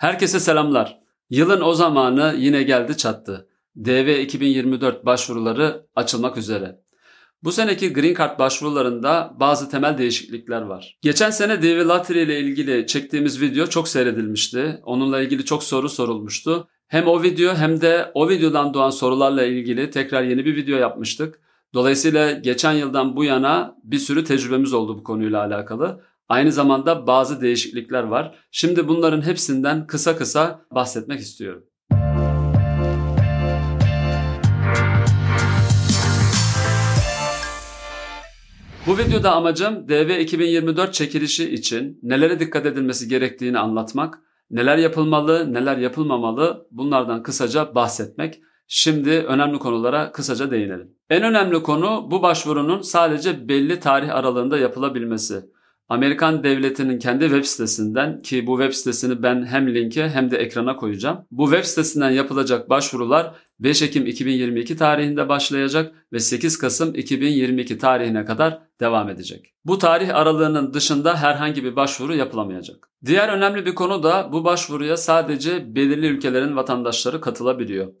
Herkese selamlar. Yılın o zamanı yine geldi çattı. DV 2024 başvuruları açılmak üzere. Bu seneki Green Card başvurularında bazı temel değişiklikler var. Geçen sene DV Lottery ile ilgili çektiğimiz video çok seyredilmişti. Onunla ilgili çok soru sorulmuştu. Hem o video hem de o videodan doğan sorularla ilgili tekrar yeni bir video yapmıştık. Dolayısıyla geçen yıldan bu yana bir sürü tecrübemiz oldu bu konuyla alakalı. Aynı zamanda bazı değişiklikler var. Şimdi bunların hepsinden kısa kısa bahsetmek istiyorum. Bu videoda amacım DV 2024 çekilişi için nelere dikkat edilmesi gerektiğini anlatmak, neler yapılmalı, neler yapılmamalı bunlardan kısaca bahsetmek. Şimdi önemli konulara kısaca değinelim. En önemli konu bu başvurunun sadece belli tarih aralığında yapılabilmesi. Amerikan devletinin kendi web sitesinden ki bu web sitesini ben hem linke hem de ekrana koyacağım. Bu web sitesinden yapılacak başvurular 5 Ekim 2022 tarihinde başlayacak ve 8 Kasım 2022 tarihine kadar devam edecek. Bu tarih aralığının dışında herhangi bir başvuru yapılamayacak. Diğer önemli bir konu da bu başvuruya sadece belirli ülkelerin vatandaşları katılabiliyor.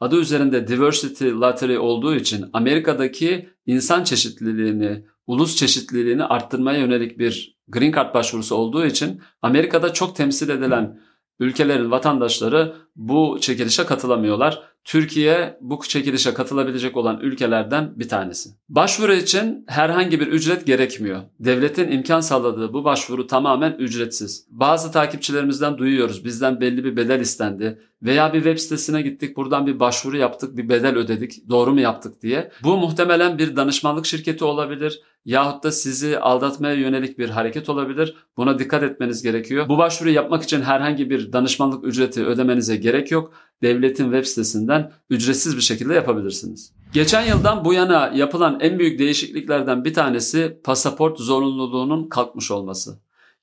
Adı üzerinde Diversity Lottery olduğu için Amerika'daki insan çeşitliliğini, ulus çeşitliliğini arttırmaya yönelik bir Green Card başvurusu olduğu için Amerika'da çok temsil edilen ülkelerin vatandaşları bu çekilişe katılamıyorlar. Türkiye bu çekilişe katılabilecek olan ülkelerden bir tanesi. Başvuru için herhangi bir ücret gerekmiyor. Devletin imkan sağladığı bu başvuru tamamen ücretsiz. Bazı takipçilerimizden duyuyoruz bizden belli bir bedel istendi veya bir web sitesine gittik buradan bir başvuru yaptık bir bedel ödedik doğru mu yaptık diye. Bu muhtemelen bir danışmanlık şirketi olabilir yahut da sizi aldatmaya yönelik bir hareket olabilir. Buna dikkat etmeniz gerekiyor. Bu başvuru yapmak için herhangi bir danışmanlık ücreti ödemenize gerek yok. Devletin web sitesinden ücretsiz bir şekilde yapabilirsiniz. Geçen yıldan bu yana yapılan en büyük değişikliklerden bir tanesi pasaport zorunluluğunun kalkmış olması.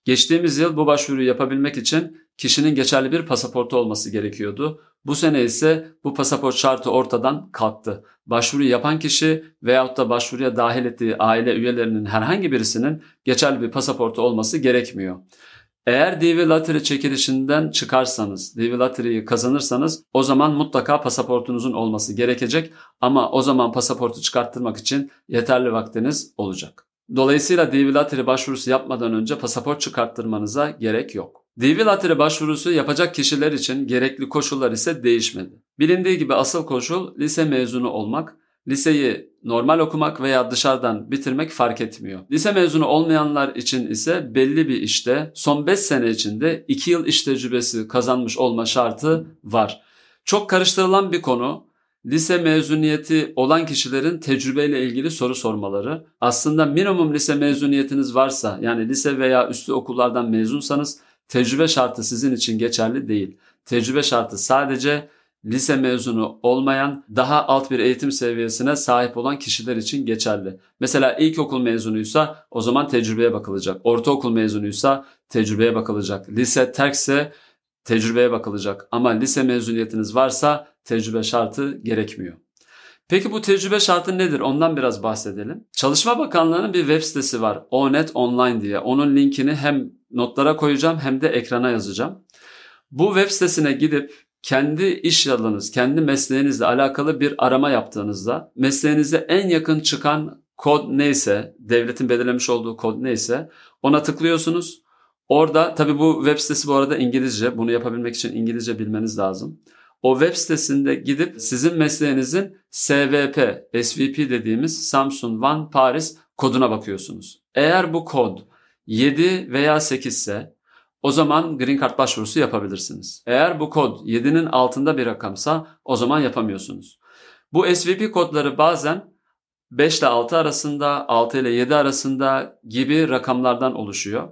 Geçtiğimiz yıl bu başvuruyu yapabilmek için kişinin geçerli bir pasaportu olması gerekiyordu. Bu sene ise bu pasaport şartı ortadan kalktı. Başvuru yapan kişi veyahut da başvuruya dahil ettiği aile üyelerinin herhangi birisinin geçerli bir pasaportu olması gerekmiyor. Eğer DV Lottery çekilişinden çıkarsanız, DV Lottery'yi kazanırsanız o zaman mutlaka pasaportunuzun olması gerekecek ama o zaman pasaportu çıkarttırmak için yeterli vaktiniz olacak. Dolayısıyla DV Lottery başvurusu yapmadan önce pasaport çıkarttırmanıza gerek yok. DV Lottery başvurusu yapacak kişiler için gerekli koşullar ise değişmedi. Bilindiği gibi asıl koşul lise mezunu olmak, liseyi normal okumak veya dışarıdan bitirmek fark etmiyor. Lise mezunu olmayanlar için ise belli bir işte son 5 sene içinde 2 yıl iş tecrübesi kazanmış olma şartı var. Çok karıştırılan bir konu lise mezuniyeti olan kişilerin tecrübeyle ilgili soru sormaları. Aslında minimum lise mezuniyetiniz varsa yani lise veya üstü okullardan mezunsanız tecrübe şartı sizin için geçerli değil. Tecrübe şartı sadece lise mezunu olmayan daha alt bir eğitim seviyesine sahip olan kişiler için geçerli. Mesela ilkokul mezunuysa o zaman tecrübeye bakılacak. Ortaokul mezunuysa tecrübeye bakılacak. Lise terkse tecrübeye bakılacak. Ama lise mezuniyetiniz varsa tecrübe şartı gerekmiyor. Peki bu tecrübe şartı nedir? Ondan biraz bahsedelim. Çalışma Bakanlığı'nın bir web sitesi var. ONET Online diye. Onun linkini hem notlara koyacağım hem de ekrana yazacağım. Bu web sitesine gidip kendi iş alanınız, kendi mesleğinizle alakalı bir arama yaptığınızda mesleğinize en yakın çıkan kod neyse, devletin belirlemiş olduğu kod neyse ona tıklıyorsunuz. Orada tabii bu web sitesi bu arada İngilizce. Bunu yapabilmek için İngilizce bilmeniz lazım. O web sitesinde gidip sizin mesleğinizin SVP, SVP dediğimiz Samsung One Paris koduna bakıyorsunuz. Eğer bu kod 7 veya 8 ise o zaman Green Card başvurusu yapabilirsiniz. Eğer bu kod 7'nin altında bir rakamsa o zaman yapamıyorsunuz. Bu SVP kodları bazen 5 ile 6 arasında, 6 ile 7 arasında gibi rakamlardan oluşuyor.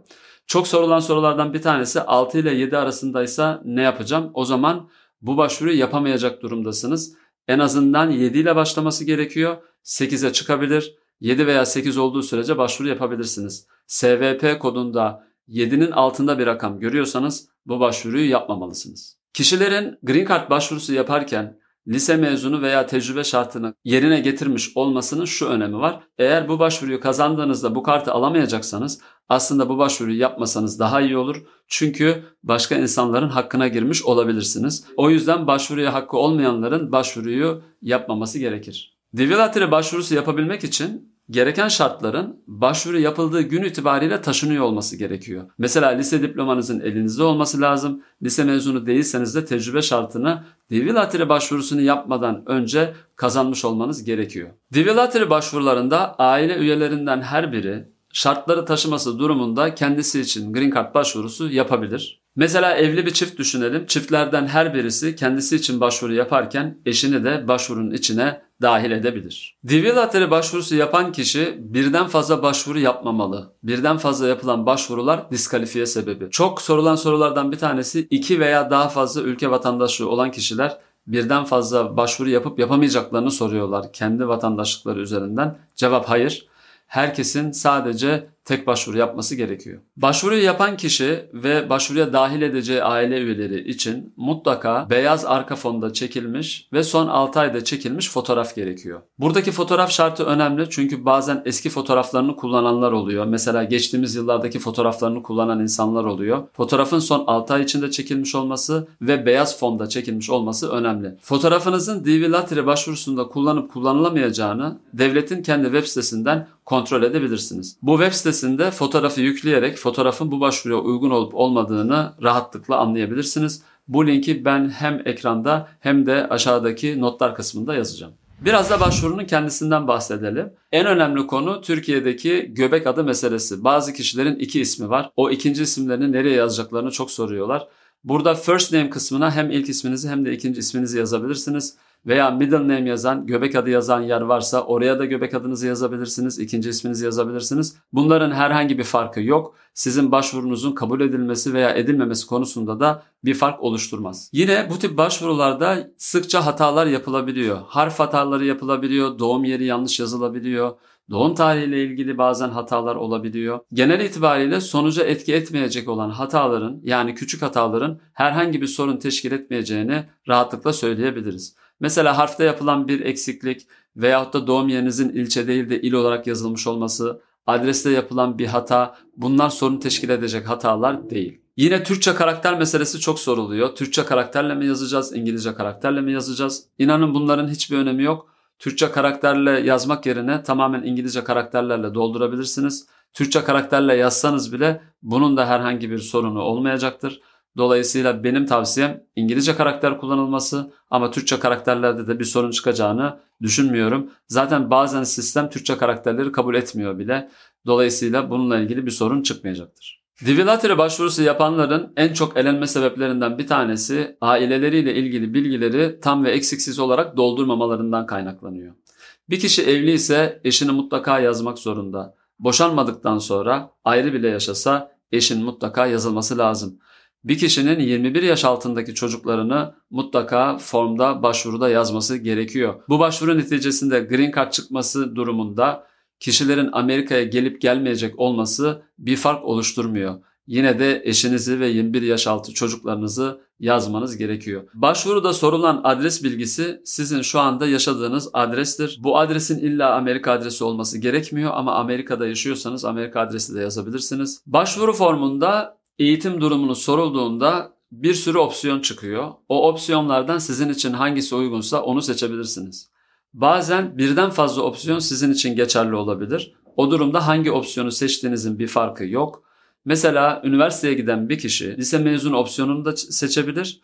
Çok sorulan sorulardan bir tanesi 6 ile 7 arasındaysa ne yapacağım? O zaman bu başvuruyu yapamayacak durumdasınız. En azından 7 ile başlaması gerekiyor. 8'e çıkabilir. 7 veya 8 olduğu sürece başvuru yapabilirsiniz. SVP kodunda 7'nin altında bir rakam görüyorsanız bu başvuruyu yapmamalısınız. Kişilerin Green Card başvurusu yaparken lise mezunu veya tecrübe şartını yerine getirmiş olmasının şu önemi var. Eğer bu başvuruyu kazandığınızda bu kartı alamayacaksanız aslında bu başvuruyu yapmasanız daha iyi olur. Çünkü başka insanların hakkına girmiş olabilirsiniz. O yüzden başvuruya hakkı olmayanların başvuruyu yapmaması gerekir. Divilatire başvurusu yapabilmek için gereken şartların başvuru yapıldığı gün itibariyle taşınıyor olması gerekiyor. Mesela lise diplomanızın elinizde olması lazım. Lise mezunu değilseniz de tecrübe şartını Divilatire başvurusunu yapmadan önce kazanmış olmanız gerekiyor. Divilatire başvurularında aile üyelerinden her biri şartları taşıması durumunda kendisi için Green Card başvurusu yapabilir. Mesela evli bir çift düşünelim. Çiftlerden her birisi kendisi için başvuru yaparken eşini de başvurunun içine dahil edebilir. Lottery başvurusu yapan kişi birden fazla başvuru yapmamalı. Birden fazla yapılan başvurular diskalifiye sebebi. Çok sorulan sorulardan bir tanesi iki veya daha fazla ülke vatandaşlığı olan kişiler birden fazla başvuru yapıp yapamayacaklarını soruyorlar kendi vatandaşlıkları üzerinden. Cevap hayır. Herkesin sadece tek başvuru yapması gerekiyor. Başvuruyu yapan kişi ve başvuruya dahil edeceği aile üyeleri için mutlaka beyaz arka fonda çekilmiş ve son 6 ayda çekilmiş fotoğraf gerekiyor. Buradaki fotoğraf şartı önemli çünkü bazen eski fotoğraflarını kullananlar oluyor. Mesela geçtiğimiz yıllardaki fotoğraflarını kullanan insanlar oluyor. Fotoğrafın son 6 ay içinde çekilmiş olması ve beyaz fonda çekilmiş olması önemli. Fotoğrafınızın DV Lottery başvurusunda kullanıp kullanılamayacağını devletin kendi web sitesinden kontrol edebilirsiniz. Bu web sitesinde fotoğrafı yükleyerek fotoğrafın bu başvuruya uygun olup olmadığını rahatlıkla anlayabilirsiniz. Bu linki ben hem ekranda hem de aşağıdaki notlar kısmında yazacağım. Biraz da başvurunun kendisinden bahsedelim. En önemli konu Türkiye'deki göbek adı meselesi. Bazı kişilerin iki ismi var. O ikinci isimlerini nereye yazacaklarını çok soruyorlar. Burada first name kısmına hem ilk isminizi hem de ikinci isminizi yazabilirsiniz veya middle name yazan, göbek adı yazan yer varsa oraya da göbek adınızı yazabilirsiniz, ikinci isminizi yazabilirsiniz. Bunların herhangi bir farkı yok. Sizin başvurunuzun kabul edilmesi veya edilmemesi konusunda da bir fark oluşturmaz. Yine bu tip başvurularda sıkça hatalar yapılabiliyor. Harf hataları yapılabiliyor, doğum yeri yanlış yazılabiliyor. Doğum tarihiyle ilgili bazen hatalar olabiliyor. Genel itibariyle sonuca etki etmeyecek olan hataların yani küçük hataların herhangi bir sorun teşkil etmeyeceğini rahatlıkla söyleyebiliriz. Mesela harfte yapılan bir eksiklik veyahut da doğum yerinizin ilçe değil de il olarak yazılmış olması, adreste yapılan bir hata bunlar sorun teşkil edecek hatalar değil. Yine Türkçe karakter meselesi çok soruluyor. Türkçe karakterle mi yazacağız, İngilizce karakterle mi yazacağız? İnanın bunların hiçbir önemi yok. Türkçe karakterle yazmak yerine tamamen İngilizce karakterlerle doldurabilirsiniz. Türkçe karakterle yazsanız bile bunun da herhangi bir sorunu olmayacaktır. Dolayısıyla benim tavsiyem İngilizce karakter kullanılması ama Türkçe karakterlerde de bir sorun çıkacağını düşünmüyorum. Zaten bazen sistem Türkçe karakterleri kabul etmiyor bile. Dolayısıyla bununla ilgili bir sorun çıkmayacaktır. Divilatire başvurusu yapanların en çok elenme sebeplerinden bir tanesi aileleriyle ilgili bilgileri tam ve eksiksiz olarak doldurmamalarından kaynaklanıyor. Bir kişi evli ise eşini mutlaka yazmak zorunda. Boşanmadıktan sonra ayrı bile yaşasa eşin mutlaka yazılması lazım bir kişinin 21 yaş altındaki çocuklarını mutlaka formda başvuruda yazması gerekiyor. Bu başvuru neticesinde green card çıkması durumunda kişilerin Amerika'ya gelip gelmeyecek olması bir fark oluşturmuyor. Yine de eşinizi ve 21 yaş altı çocuklarınızı yazmanız gerekiyor. Başvuruda sorulan adres bilgisi sizin şu anda yaşadığınız adrestir. Bu adresin illa Amerika adresi olması gerekmiyor ama Amerika'da yaşıyorsanız Amerika adresi de yazabilirsiniz. Başvuru formunda eğitim durumunu sorulduğunda bir sürü opsiyon çıkıyor. O opsiyonlardan sizin için hangisi uygunsa onu seçebilirsiniz. Bazen birden fazla opsiyon sizin için geçerli olabilir. O durumda hangi opsiyonu seçtiğinizin bir farkı yok. Mesela üniversiteye giden bir kişi lise mezun opsiyonunu da seçebilir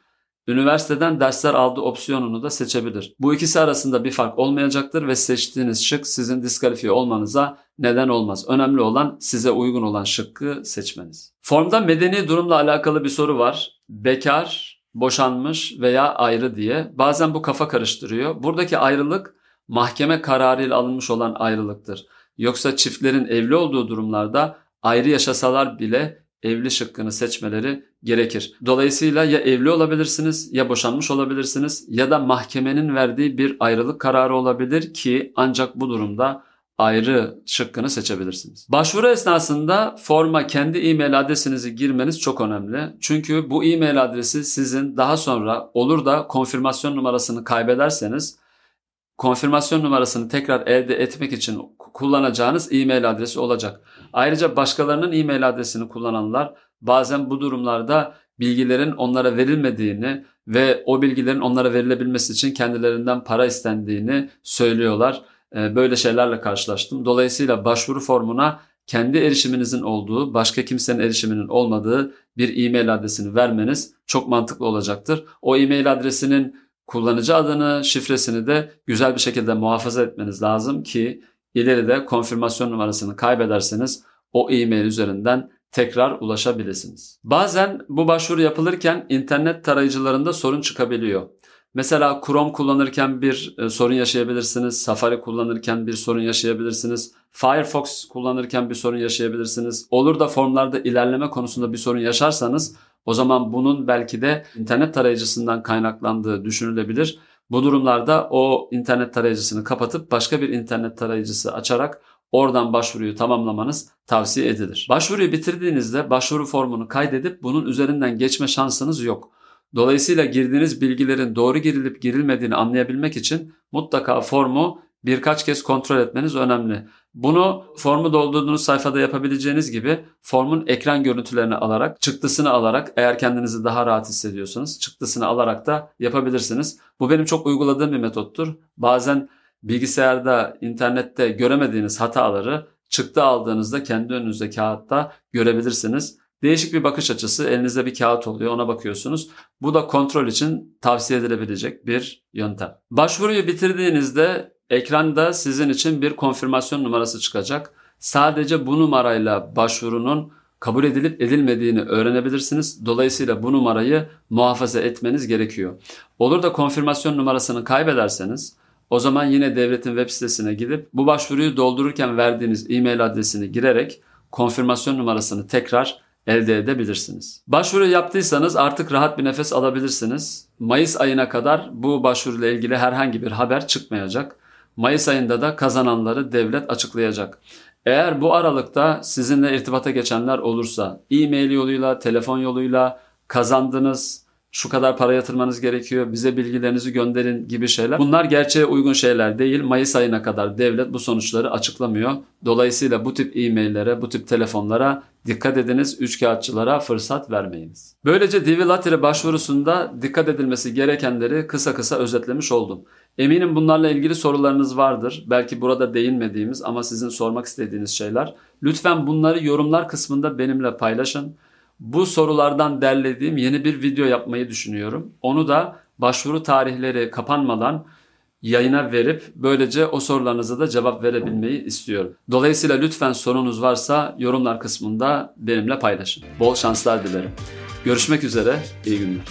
Üniversiteden dersler aldığı opsiyonunu da seçebilir. Bu ikisi arasında bir fark olmayacaktır ve seçtiğiniz şık sizin diskalifiye olmanıza neden olmaz. Önemli olan size uygun olan şıkkı seçmeniz. Formda medeni durumla alakalı bir soru var. Bekar, boşanmış veya ayrı diye. Bazen bu kafa karıştırıyor. Buradaki ayrılık mahkeme kararıyla alınmış olan ayrılıktır. Yoksa çiftlerin evli olduğu durumlarda ayrı yaşasalar bile evli şıkkını seçmeleri gerekir. Dolayısıyla ya evli olabilirsiniz ya boşanmış olabilirsiniz ya da mahkemenin verdiği bir ayrılık kararı olabilir ki ancak bu durumda ayrı şıkkını seçebilirsiniz. Başvuru esnasında forma kendi e-mail adresinizi girmeniz çok önemli. Çünkü bu e-mail adresi sizin daha sonra olur da konfirmasyon numarasını kaybederseniz konfirmasyon numarasını tekrar elde etmek için kullanacağınız e-mail adresi olacak. Ayrıca başkalarının e-mail adresini kullananlar bazen bu durumlarda bilgilerin onlara verilmediğini ve o bilgilerin onlara verilebilmesi için kendilerinden para istendiğini söylüyorlar. Ee, böyle şeylerle karşılaştım. Dolayısıyla başvuru formuna kendi erişiminizin olduğu, başka kimsenin erişiminin olmadığı bir e-mail adresini vermeniz çok mantıklı olacaktır. O e-mail adresinin kullanıcı adını, şifresini de güzel bir şekilde muhafaza etmeniz lazım ki ileride konfirmasyon numarasını kaybederseniz o e-mail üzerinden tekrar ulaşabilirsiniz. Bazen bu başvuru yapılırken internet tarayıcılarında sorun çıkabiliyor. Mesela Chrome kullanırken bir e, sorun yaşayabilirsiniz. Safari kullanırken bir sorun yaşayabilirsiniz. Firefox kullanırken bir sorun yaşayabilirsiniz. Olur da formlarda ilerleme konusunda bir sorun yaşarsanız o zaman bunun belki de internet tarayıcısından kaynaklandığı düşünülebilir. Bu durumlarda o internet tarayıcısını kapatıp başka bir internet tarayıcısı açarak oradan başvuruyu tamamlamanız tavsiye edilir. Başvuruyu bitirdiğinizde başvuru formunu kaydedip bunun üzerinden geçme şansınız yok. Dolayısıyla girdiğiniz bilgilerin doğru girilip girilmediğini anlayabilmek için mutlaka formu birkaç kez kontrol etmeniz önemli. Bunu formu doldurduğunuz sayfada yapabileceğiniz gibi formun ekran görüntülerini alarak, çıktısını alarak eğer kendinizi daha rahat hissediyorsanız çıktısını alarak da yapabilirsiniz. Bu benim çok uyguladığım bir metottur. Bazen bilgisayarda, internette göremediğiniz hataları çıktı aldığınızda kendi önünüzde kağıtta görebilirsiniz. Değişik bir bakış açısı. Elinizde bir kağıt oluyor ona bakıyorsunuz. Bu da kontrol için tavsiye edilebilecek bir yöntem. Başvuruyu bitirdiğinizde ekranda sizin için bir konfirmasyon numarası çıkacak. Sadece bu numarayla başvurunun kabul edilip edilmediğini öğrenebilirsiniz. Dolayısıyla bu numarayı muhafaza etmeniz gerekiyor. Olur da konfirmasyon numarasını kaybederseniz o zaman yine devletin web sitesine gidip bu başvuruyu doldururken verdiğiniz e-mail adresini girerek konfirmasyon numarasını tekrar elde edebilirsiniz. Başvuru yaptıysanız artık rahat bir nefes alabilirsiniz. Mayıs ayına kadar bu başvuruyla ilgili herhangi bir haber çıkmayacak. Mayıs ayında da kazananları devlet açıklayacak. Eğer bu aralıkta sizinle irtibata geçenler olursa e-mail yoluyla, telefon yoluyla kazandınız, şu kadar para yatırmanız gerekiyor, bize bilgilerinizi gönderin gibi şeyler. Bunlar gerçeğe uygun şeyler değil. Mayıs ayına kadar devlet bu sonuçları açıklamıyor. Dolayısıyla bu tip e-maillere, bu tip telefonlara dikkat ediniz. Üçkağıtçılara fırsat vermeyiniz. Böylece DV Lottery başvurusunda dikkat edilmesi gerekenleri kısa kısa özetlemiş oldum. Eminim bunlarla ilgili sorularınız vardır. Belki burada değinmediğimiz ama sizin sormak istediğiniz şeyler. Lütfen bunları yorumlar kısmında benimle paylaşın. Bu sorulardan derlediğim yeni bir video yapmayı düşünüyorum. Onu da başvuru tarihleri kapanmadan yayına verip böylece o sorularınıza da cevap verebilmeyi istiyorum. Dolayısıyla lütfen sorunuz varsa yorumlar kısmında benimle paylaşın. Bol şanslar dilerim. Görüşmek üzere, iyi günler.